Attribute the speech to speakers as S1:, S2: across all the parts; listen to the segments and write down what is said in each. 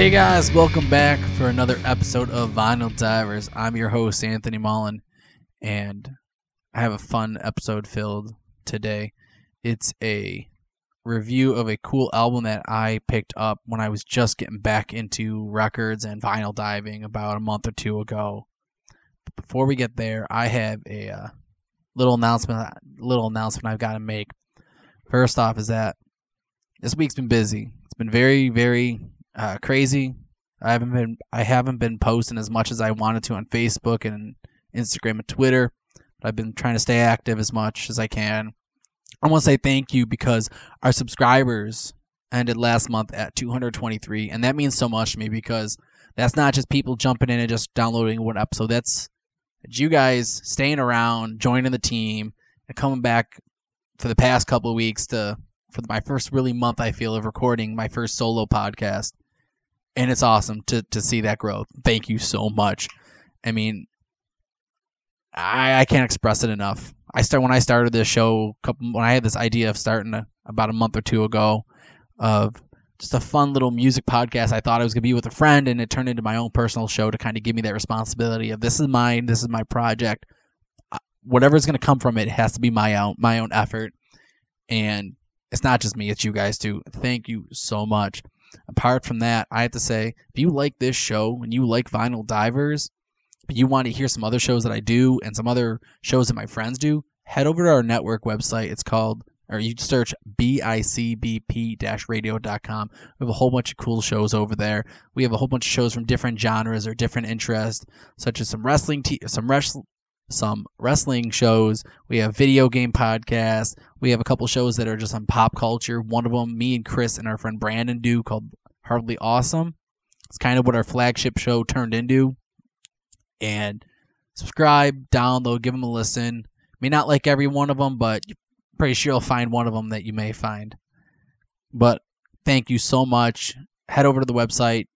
S1: Hey guys, welcome back for another episode of Vinyl Divers. I'm your host, Anthony Mullen, and I have a fun episode filled today. It's a review of a cool album that I picked up when I was just getting back into records and vinyl diving about a month or two ago. But before we get there, I have a uh, little announcement. Little announcement I've got to make. First off, is that this week's been busy. It's been very, very uh, crazy. I haven't been I haven't been posting as much as I wanted to on Facebook and Instagram and Twitter. But I've been trying to stay active as much as I can. I want to say thank you because our subscribers ended last month at 223, and that means so much to me because that's not just people jumping in and just downloading one episode. That's you guys staying around, joining the team, and coming back for the past couple of weeks to for my first really month I feel of recording my first solo podcast and it's awesome to to see that growth. Thank you so much. I mean, I I can't express it enough. I start when I started this show, couple when I had this idea of starting a, about a month or two ago, of just a fun little music podcast. I thought I was gonna be with a friend, and it turned into my own personal show to kind of give me that responsibility of this is mine, this is my project. Uh, whatever's gonna come from it has to be my own my own effort, and it's not just me; it's you guys too. Thank you so much apart from that, I have to say, if you like this show and you like Vinyl Divers, but you want to hear some other shows that I do and some other shows that my friends do, head over to our network website. It's called, or you search bicbp-radio.com. We have a whole bunch of cool shows over there. We have a whole bunch of shows from different genres or different interests, such as some wrestling, te- some wrestling some wrestling shows. We have video game podcasts. We have a couple shows that are just on pop culture. One of them, me and Chris and our friend Brandon do called Hardly Awesome. It's kind of what our flagship show turned into. And subscribe, download, give them a listen. May not like every one of them, but pretty sure you'll find one of them that you may find. But thank you so much. Head over to the website.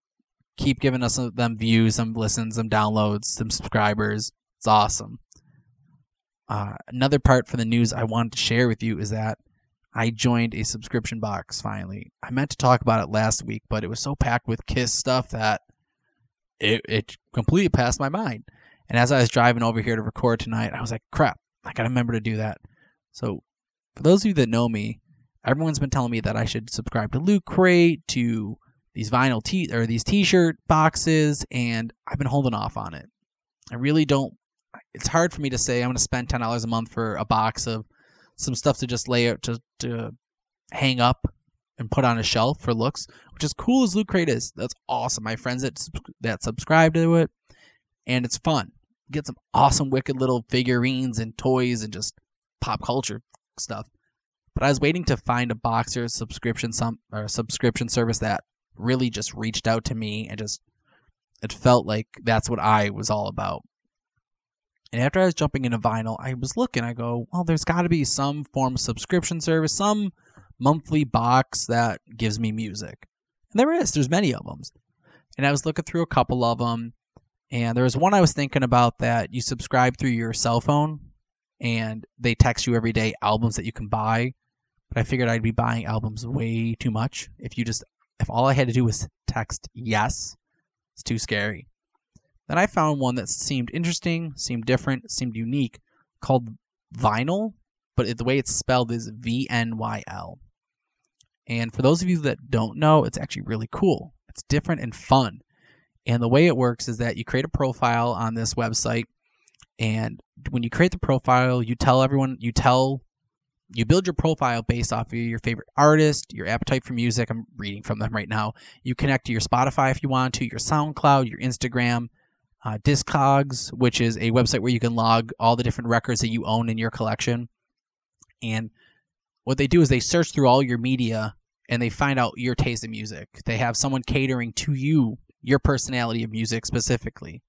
S1: Keep giving us uh, them views, some listens, some downloads, some subscribers. It's awesome. Uh, another part for the news I wanted to share with you is that I joined a subscription box finally. I meant to talk about it last week, but it was so packed with Kiss stuff that it, it completely passed my mind. And as I was driving over here to record tonight, I was like, crap, I got to remember to do that. So, for those of you that know me, everyone's been telling me that I should subscribe to Loot Crate, to these vinyl t or these t-shirt boxes, and I've been holding off on it. I really don't it's hard for me to say I'm going to spend ten dollars a month for a box of some stuff to just lay out to to hang up and put on a shelf for looks, which is cool as Loot Crate is. That's awesome. My friends that that subscribe to it, and it's fun. Get some awesome, wicked little figurines and toys and just pop culture stuff. But I was waiting to find a boxer subscription some or subscription service that really just reached out to me and just it felt like that's what I was all about. And after I was jumping into vinyl, I was looking, I go, well, there's got to be some form of subscription service, some monthly box that gives me music. And there is, there's many of them. And I was looking through a couple of them, and there was one I was thinking about that you subscribe through your cell phone and they text you every day albums that you can buy. But I figured I'd be buying albums way too much. If you just, if all I had to do was text yes, it's too scary. Then I found one that seemed interesting, seemed different, seemed unique, called Vinyl, but the way it's spelled is V N Y L. And for those of you that don't know, it's actually really cool. It's different and fun. And the way it works is that you create a profile on this website, and when you create the profile, you tell everyone, you tell, you build your profile based off of your favorite artist, your appetite for music. I'm reading from them right now. You connect to your Spotify if you want to, your SoundCloud, your Instagram, uh, Discogs, which is a website where you can log all the different records that you own in your collection. And what they do is they search through all your media and they find out your taste in music. They have someone catering to you, your personality of music specifically.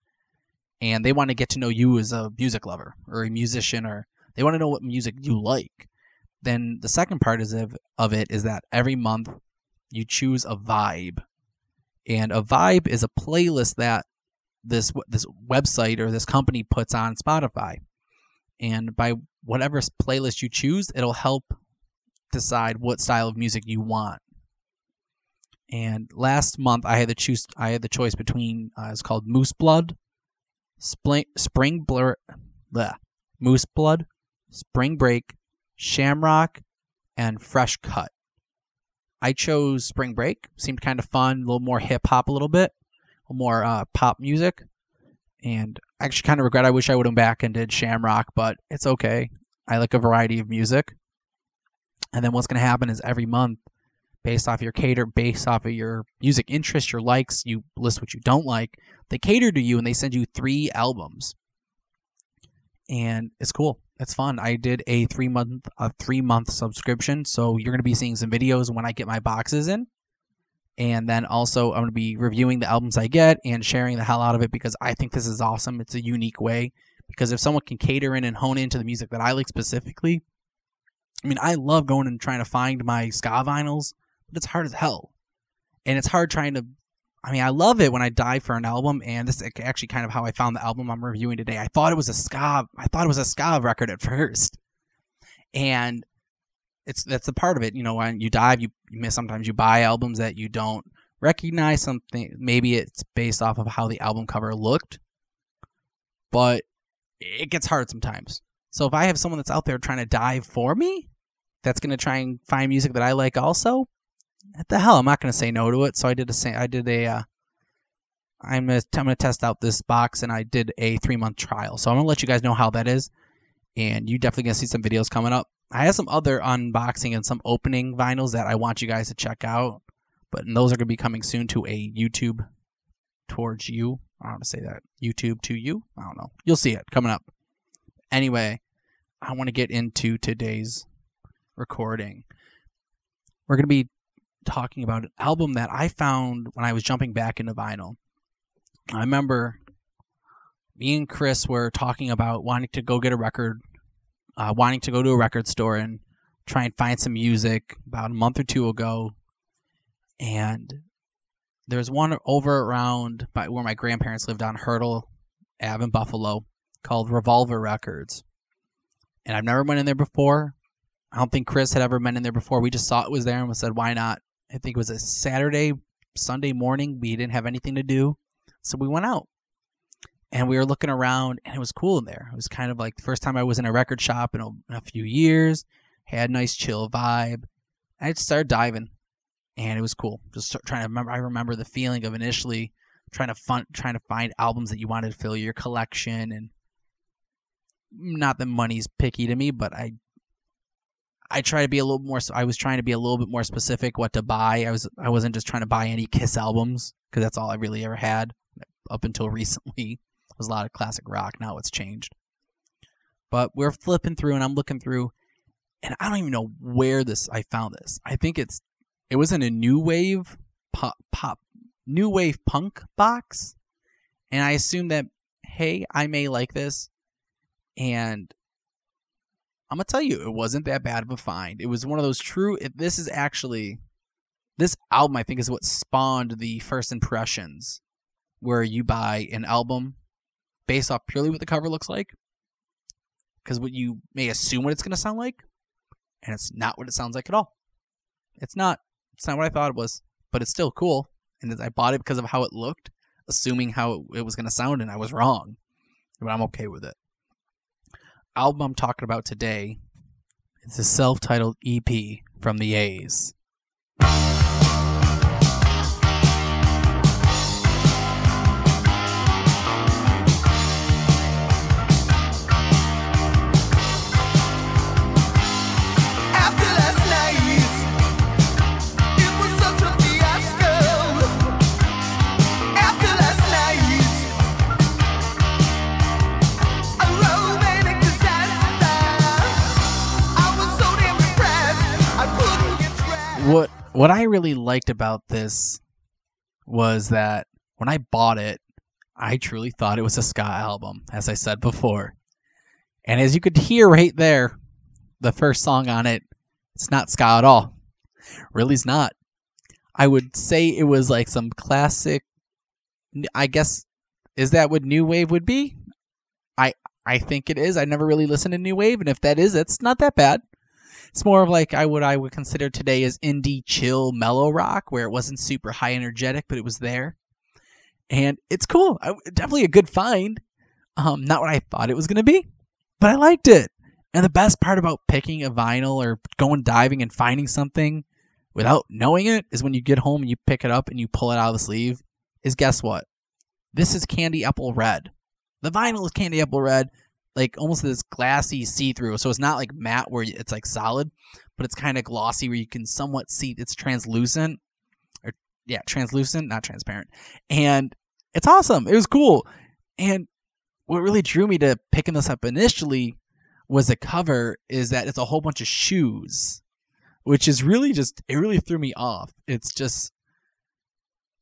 S1: And they want to get to know you as a music lover or a musician or they want to know what music you like. Then the second part is of, of it is that every month you choose a vibe. And a vibe is a playlist that this this website or this company puts on Spotify. And by whatever playlist you choose, it'll help decide what style of music you want. And last month I had to choose. I had the choice between. Uh, it's called Moose Blood, Spring Spring Blur, bleh, Moose Blood, Spring Break, Shamrock, and Fresh Cut. I chose Spring Break. Seemed kind of fun, a little more hip hop, a little bit, more uh, pop music. And I actually kind of regret. I wish I would have back and did Shamrock, but it's okay. I like a variety of music. And then what's going to happen is every month, based off your cater, based off of your music interest, your likes, you list what you don't like. They cater to you and they send you three albums, and it's cool. It's fun. I did a three month a three month subscription, so you're to be seeing some videos when I get my boxes in. And then also, I'm going to be reviewing the albums I get and sharing the hell out of it because I think this is awesome. It's a unique way. Because if someone can cater in and hone into the music that I like specifically, I mean, I love going and trying to find my ska vinyls, but it's hard as hell. And it's hard trying to. I mean, I love it when I dive for an album, and this is actually kind of how I found the album I'm reviewing today. I thought it was a ska. I thought it was a ska record at first, and it's that's the part of it. You know, when you dive, you, you miss. Sometimes you buy albums that you don't recognize. Something maybe it's based off of how the album cover looked, but it gets hard sometimes. So if I have someone that's out there trying to dive for me, that's going to try and find music that I like also, what the hell, I'm not going to say no to it. So I did a I did a uh, I'm gonna, I'm gonna test out this box and I did a three month trial. So I'm gonna let you guys know how that is, and you definitely gonna see some videos coming up. I have some other unboxing and some opening vinyls that I want you guys to check out, but those are gonna be coming soon to a YouTube towards you. I want to say that YouTube to you. I don't know. You'll see it coming up. Anyway, I want to get into today's recording. We're gonna be talking about an album that I found when I was jumping back into vinyl. I remember me and Chris were talking about wanting to go get a record, uh, wanting to go to a record store and try and find some music about a month or two ago. And there's one over around by where my grandparents lived on Hertel Ave in Buffalo called Revolver Records. And I've never been in there before. I don't think Chris had ever been in there before. We just saw it was there and we said, why not? I think it was a Saturday, Sunday morning. We didn't have anything to do. So we went out and we were looking around and it was cool in there. It was kind of like the first time I was in a record shop in a, in a few years. Had a nice chill vibe. I just started diving and it was cool. Just trying to remember. I remember the feeling of initially trying to fun, trying to find albums that you wanted to fill your collection and not that money's picky to me, but I I try to be a little more. I was trying to be a little bit more specific what to buy. I was I wasn't just trying to buy any Kiss albums because that's all I really ever had up until recently. Was a lot of classic rock. Now it's changed. But we're flipping through and I'm looking through, and I don't even know where this I found this. I think it's it was in a new wave pop pop new wave punk box, and I assume that hey I may like this, and I'm gonna tell you, it wasn't that bad of a find. It was one of those true. It, this is actually, this album I think is what spawned the first impressions, where you buy an album based off purely what the cover looks like, because what you may assume what it's gonna sound like, and it's not what it sounds like at all. It's not. It's not what I thought it was, but it's still cool. And I bought it because of how it looked, assuming how it was gonna sound, and I was wrong. But I'm okay with it album I'm talking about today is a self titled EP from the A's. What I really liked about this was that when I bought it, I truly thought it was a ska album, as I said before. And as you could hear right there, the first song on it, it's not ska at all. Really, it's not. I would say it was like some classic. I guess is that what new wave would be? I I think it is. I never really listened to new wave, and if that is, it's not that bad. It's more of like I would I would consider today as indie chill mellow rock, where it wasn't super high energetic, but it was there, and it's cool. I, definitely a good find. Um, not what I thought it was gonna be, but I liked it. And the best part about picking a vinyl or going diving and finding something without knowing it is when you get home and you pick it up and you pull it out of the sleeve. Is guess what? This is candy apple red. The vinyl is candy apple red like almost this glassy see through. So it's not like matte where it's like solid, but it's kind of glossy where you can somewhat see it's translucent. Or yeah, translucent, not transparent. And it's awesome. It was cool. And what really drew me to picking this up initially was the cover is that it's a whole bunch of shoes, which is really just it really threw me off. It's just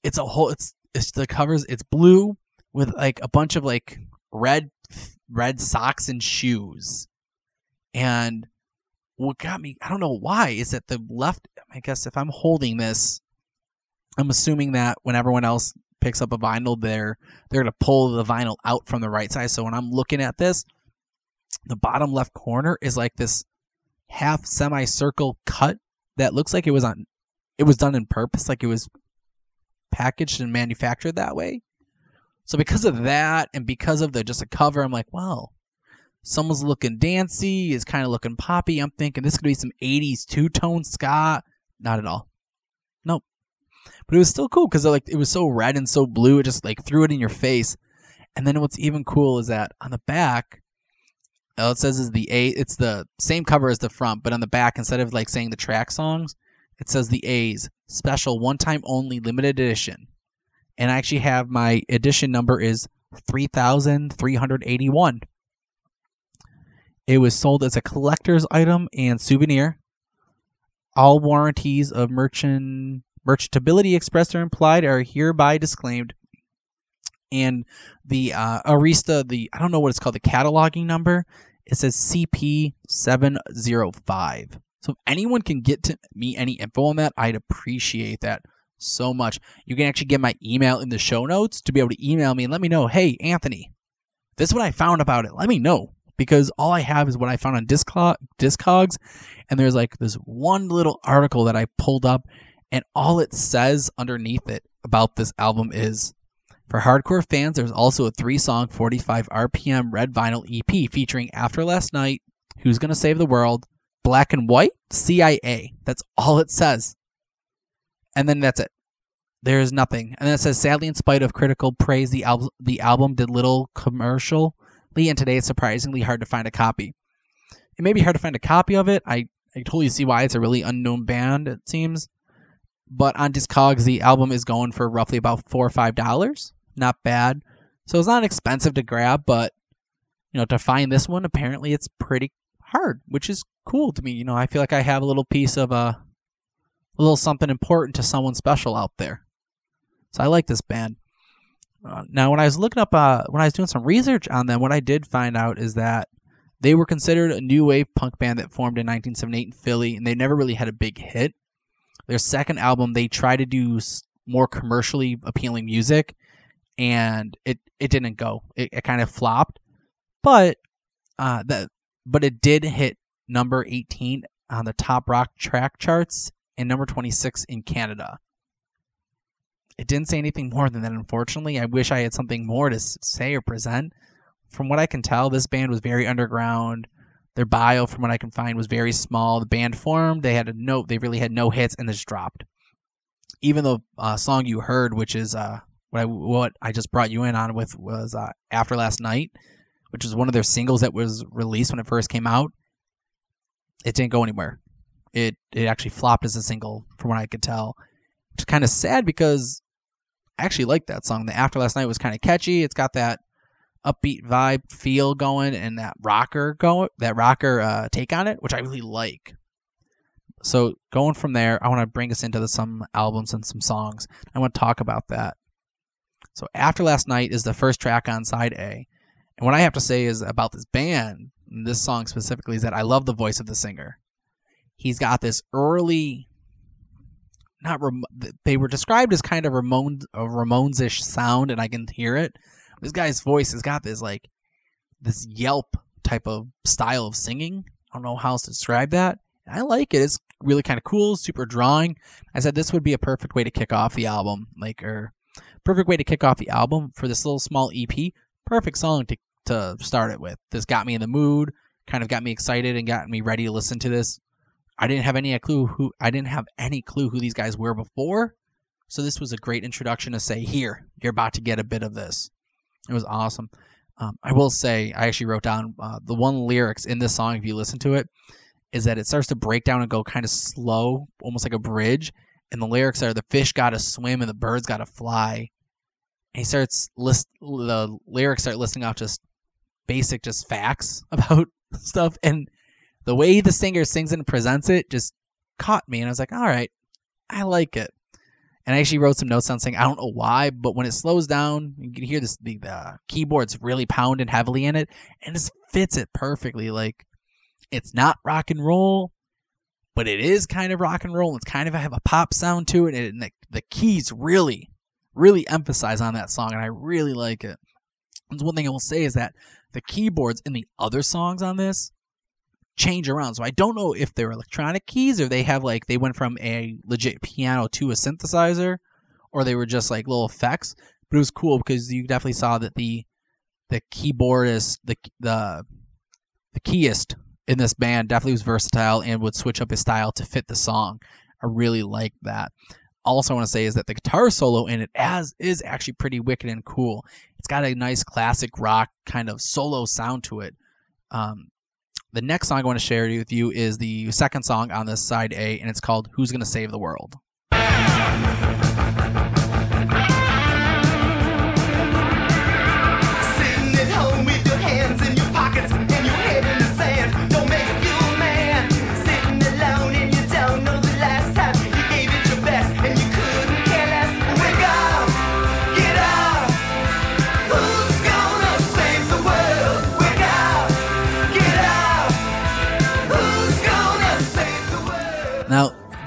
S1: it's a whole it's it's the covers it's blue with like a bunch of like red red socks and shoes. And what got me, I don't know why, is that the left, I guess if I'm holding this, I'm assuming that when everyone else picks up a vinyl, they're they're gonna pull the vinyl out from the right side. So when I'm looking at this, the bottom left corner is like this half semicircle cut that looks like it was on it was done in purpose, like it was packaged and manufactured that way. So because of that, and because of the just a cover, I'm like, well, someone's looking dancy, is kind of looking poppy. I'm thinking this could be some '80s two tone ska. Not at all. Nope. But it was still cool because like it was so red and so blue, it just like threw it in your face. And then what's even cool is that on the back, all it says is the A. It's the same cover as the front, but on the back, instead of like saying the track songs, it says the A's special, one time only, limited edition and I actually have my edition number is 3381. It was sold as a collector's item and souvenir. All warranties of merchant merchantability expressed or implied are hereby disclaimed. And the uh, Arista, the I don't know what it's called, the cataloging number, it says CP705. So if anyone can get to me any info on that, I'd appreciate that so much. You can actually get my email in the show notes to be able to email me and let me know, hey, Anthony, this is what I found about it. Let me know. Because all I have is what I found on Discog- Discogs. And there's like this one little article that I pulled up, and all it says underneath it about this album is for hardcore fans, there's also a three song, 45 RPM red vinyl EP featuring After Last Night, Who's Gonna Save the World, Black and White, CIA. That's all it says and then that's it. There's nothing. And then it says, sadly, in spite of critical praise, the, al- the album did little commercially, and today it's surprisingly hard to find a copy. It may be hard to find a copy of it. I, I totally see why it's a really unknown band, it seems. But on Discogs, the album is going for roughly about four or five dollars. Not bad. So it's not expensive to grab, but you know, to find this one, apparently it's pretty hard, which is cool to me. You know, I feel like I have a little piece of a a little something important to someone special out there. So I like this band. Uh, now, when I was looking up, uh, when I was doing some research on them, what I did find out is that they were considered a new wave punk band that formed in 1978 in Philly, and they never really had a big hit. Their second album, they tried to do more commercially appealing music, and it it didn't go. It, it kind of flopped, but uh, that but it did hit number 18 on the top rock track charts and number 26 in Canada. It didn't say anything more than that, unfortunately. I wish I had something more to say or present. From what I can tell, this band was very underground. Their bio, from what I can find, was very small. The band formed, they had a note, they really had no hits, and this dropped. Even the uh, song you heard, which is uh, what I what I just brought you in on with, was uh, "After Last Night," which was one of their singles that was released when it first came out. It didn't go anywhere it it actually flopped as a single from what I could tell. Which is kind of sad because I actually like that song. The After Last Night was kind of catchy. It's got that upbeat vibe feel going and that rocker go that rocker uh, take on it, which I really like. So going from there, I want to bring us into the, some albums and some songs. I want to talk about that. So After Last Night is the first track on side A. And what I have to say is about this band, this song specifically, is that I love the voice of the singer. He's got this early, not Ram- they were described as kind of Ramon a Ramones-ish sound, and I can hear it. This guy's voice has got this like this yelp type of style of singing. I don't know how else to describe that. I like it. It's really kind of cool, super drawing. I said this would be a perfect way to kick off the album, like or perfect way to kick off the album for this little small EP. Perfect song to to start it with. This got me in the mood, kind of got me excited and got me ready to listen to this. I didn't have any clue who I didn't have any clue who these guys were before. So this was a great introduction to say, here, you're about to get a bit of this. It was awesome. Um, I will say, I actually wrote down uh, the one lyrics in this song. If you listen to it, is that it starts to break down and go kind of slow, almost like a bridge. And the lyrics are the fish got to swim and the birds got to fly. And he starts list the lyrics start listing off just basic just facts about stuff and the way the singer sings and presents it just caught me and I was like, all right, I like it. And I actually wrote some notes on saying I don't know why, but when it slows down, you can hear this the, the keyboards really pounding heavily in it, and this fits it perfectly. Like it's not rock and roll, but it is kind of rock and roll. It's kind of have a pop sound to it, and the, the keys really, really emphasize on that song, and I really like it. And one thing I will say is that the keyboards in the other songs on this change around. So I don't know if they're electronic keys or they have like they went from a legit piano to a synthesizer or they were just like little effects. But it was cool because you definitely saw that the the keyboardist the the the keyist in this band definitely was versatile and would switch up his style to fit the song. I really like that. Also, I want to say is that the guitar solo in it as is actually pretty wicked and cool. It's got a nice classic rock kind of solo sound to it. Um, the next song I want to share with you is the second song on this side A, and it's called Who's Gonna Save the World.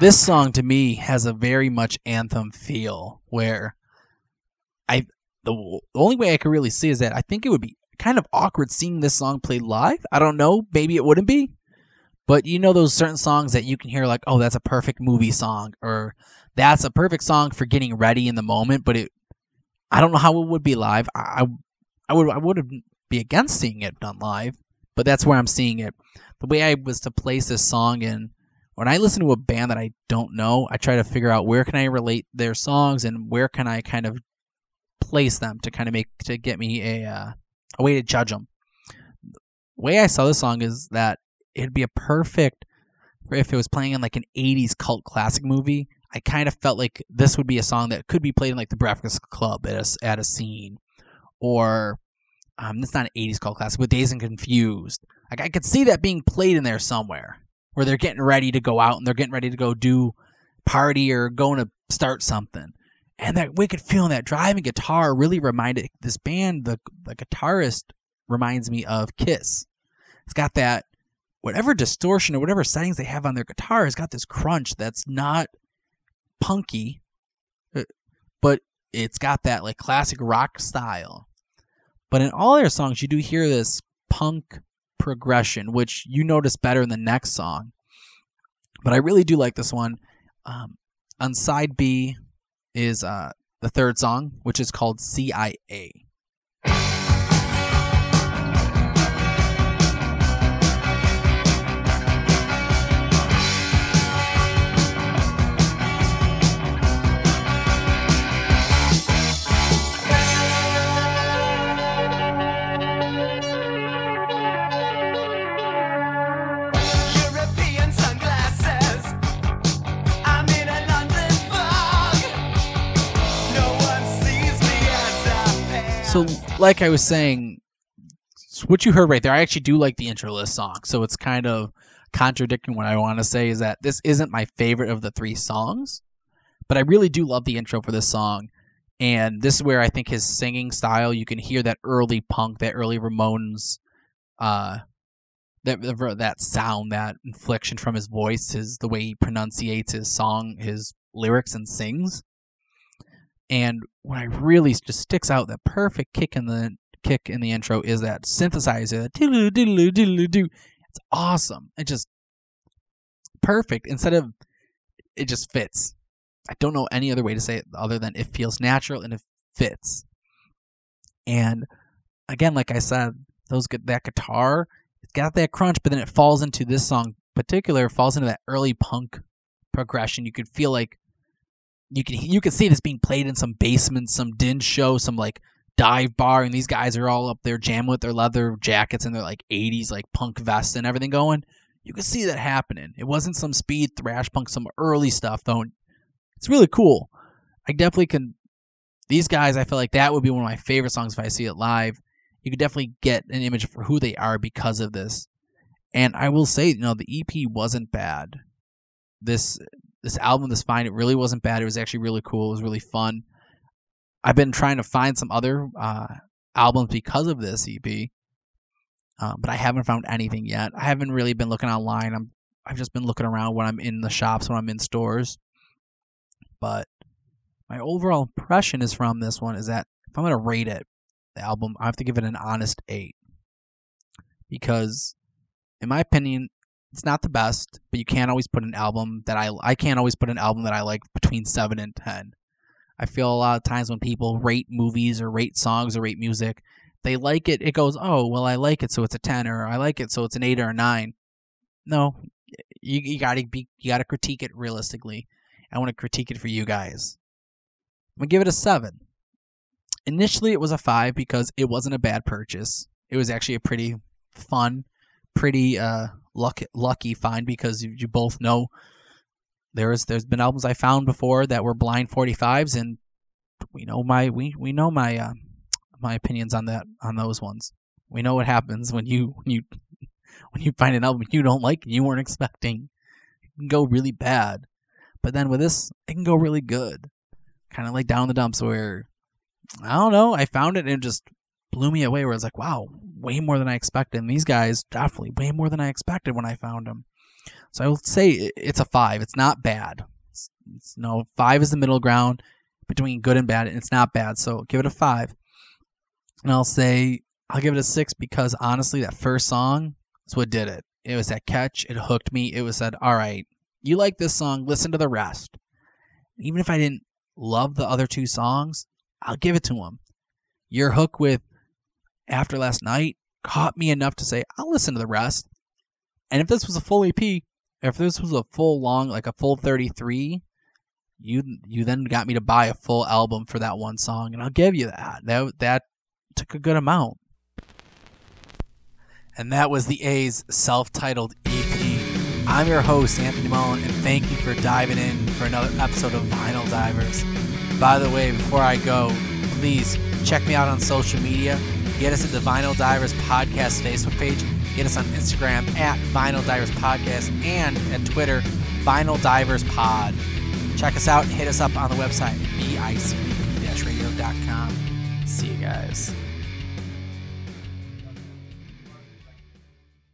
S1: This song to me has a very much anthem feel where I the, the only way I could really see is that I think it would be kind of awkward seeing this song played live. I don't know, maybe it wouldn't be. But you know those certain songs that you can hear like, "Oh, that's a perfect movie song," or "That's a perfect song for getting ready in the moment." But it, I don't know how it would be live. I, I would, I would be against seeing it done live, but that's where I'm seeing it. The way I was to place this song in when I listen to a band that I don't know, I try to figure out where can I relate their songs and where can I kind of place them to kind of make to get me a uh, a way to judge them. The way I saw this song is that it'd be a perfect if it was playing in like an 80s cult classic movie. I kind of felt like this would be a song that could be played in like the Breakfast Club at a, at a scene, or um, it's not an 80s cult classic, but Dazed and Confused. Like I could see that being played in there somewhere where they're getting ready to go out and they're getting ready to go do party or going to start something. And that wicked feeling, that driving guitar really reminded this band, the the guitarist reminds me of Kiss. It's got that whatever distortion or whatever settings they have on their guitar has got this crunch that's not punky, uh, but it's got that like classic rock style. But in all their songs, you do hear this punk progression, which you notice better in the next song. But I really do like this one. Um, on side B is uh, the third song, which is called CIA. Like I was saying, what you heard right there, I actually do like the intro list song. So it's kind of contradicting what I want to say is that this isn't my favorite of the three songs, but I really do love the intro for this song. And this is where I think his singing style, you can hear that early punk, that early Ramones, uh, that that sound, that inflection from his voice, his the way he pronunciates his song, his lyrics and sings. And what I really just sticks out, that perfect kick in the kick in the intro is that synthesizer. It's awesome. It just perfect instead of it just fits. I don't know any other way to say it other than it feels natural and it fits. And again, like I said, those that guitar, it's got that crunch, but then it falls into this song particular falls into that early punk progression. You could feel like you can you could see this being played in some basement, some din show, some like dive bar, and these guys are all up there jamming with their leather jackets and their like '80s like punk vests and everything going. You can see that happening. It wasn't some speed thrash punk, some early stuff though. It's really cool. I definitely can. These guys, I feel like that would be one of my favorite songs if I see it live. You could definitely get an image for who they are because of this. And I will say, you know, the EP wasn't bad. This this album, this fine, it really wasn't bad. It was actually really cool. It was really fun. I've been trying to find some other uh, albums because of this EP, uh, but I haven't found anything yet. I haven't really been looking online. I'm I've just been looking around when I'm in the shops, when I'm in stores. But my overall impression is from this one is that if I'm gonna rate it, the album, I have to give it an honest eight because, in my opinion, it's not the best, but you can't always put an album that I I can't always put an album that I like between seven and ten. I feel a lot of times when people rate movies or rate songs or rate music, they like it. It goes, oh well, I like it, so it's a ten, or I like it, so it's an eight or a nine. No, you you gotta be you gotta critique it realistically. I want to critique it for you guys. I'm gonna give it a seven. Initially, it was a five because it wasn't a bad purchase. It was actually a pretty fun, pretty uh, lucky lucky find because you, you both know there's there's been albums I found before that were blind 45s and we know my we we know my uh, my opinions on that on those ones. We know what happens when you when you when you find an album you don't like and you weren't expecting. It can go really bad. But then with this, it can go really good. Kind of like down the dumps where I don't know, I found it and it just blew me away where I was like, wow, way more than I expected. And these guys definitely way more than I expected when I found them. So I will say it's a five. It's not bad. It's, it's no five is the middle ground between good and bad, and it's not bad. So give it a five. And I'll say I'll give it a six because honestly, that first song is what did it. It was that catch. It hooked me. It was said, all right, you like this song, listen to the rest. Even if I didn't love the other two songs, I'll give it to them. Your hook with After Last Night caught me enough to say, I'll listen to the rest. And if this was a full EP, if this was a full long, like a full 33, you you then got me to buy a full album for that one song, and I'll give you that. That that took a good amount. And that was the A's self-titled EP. I'm your host, Anthony Mullen, and thank you for diving in for another episode of Vinyl Divers. By the way, before I go, please check me out on social media. Get us at the Vinyl Divers Podcast Facebook page Get us on Instagram at Vinyl Divers Podcast and at Twitter, Vinyl Divers Pod. Check us out and hit us up on the website, bic-radio.com. See you guys.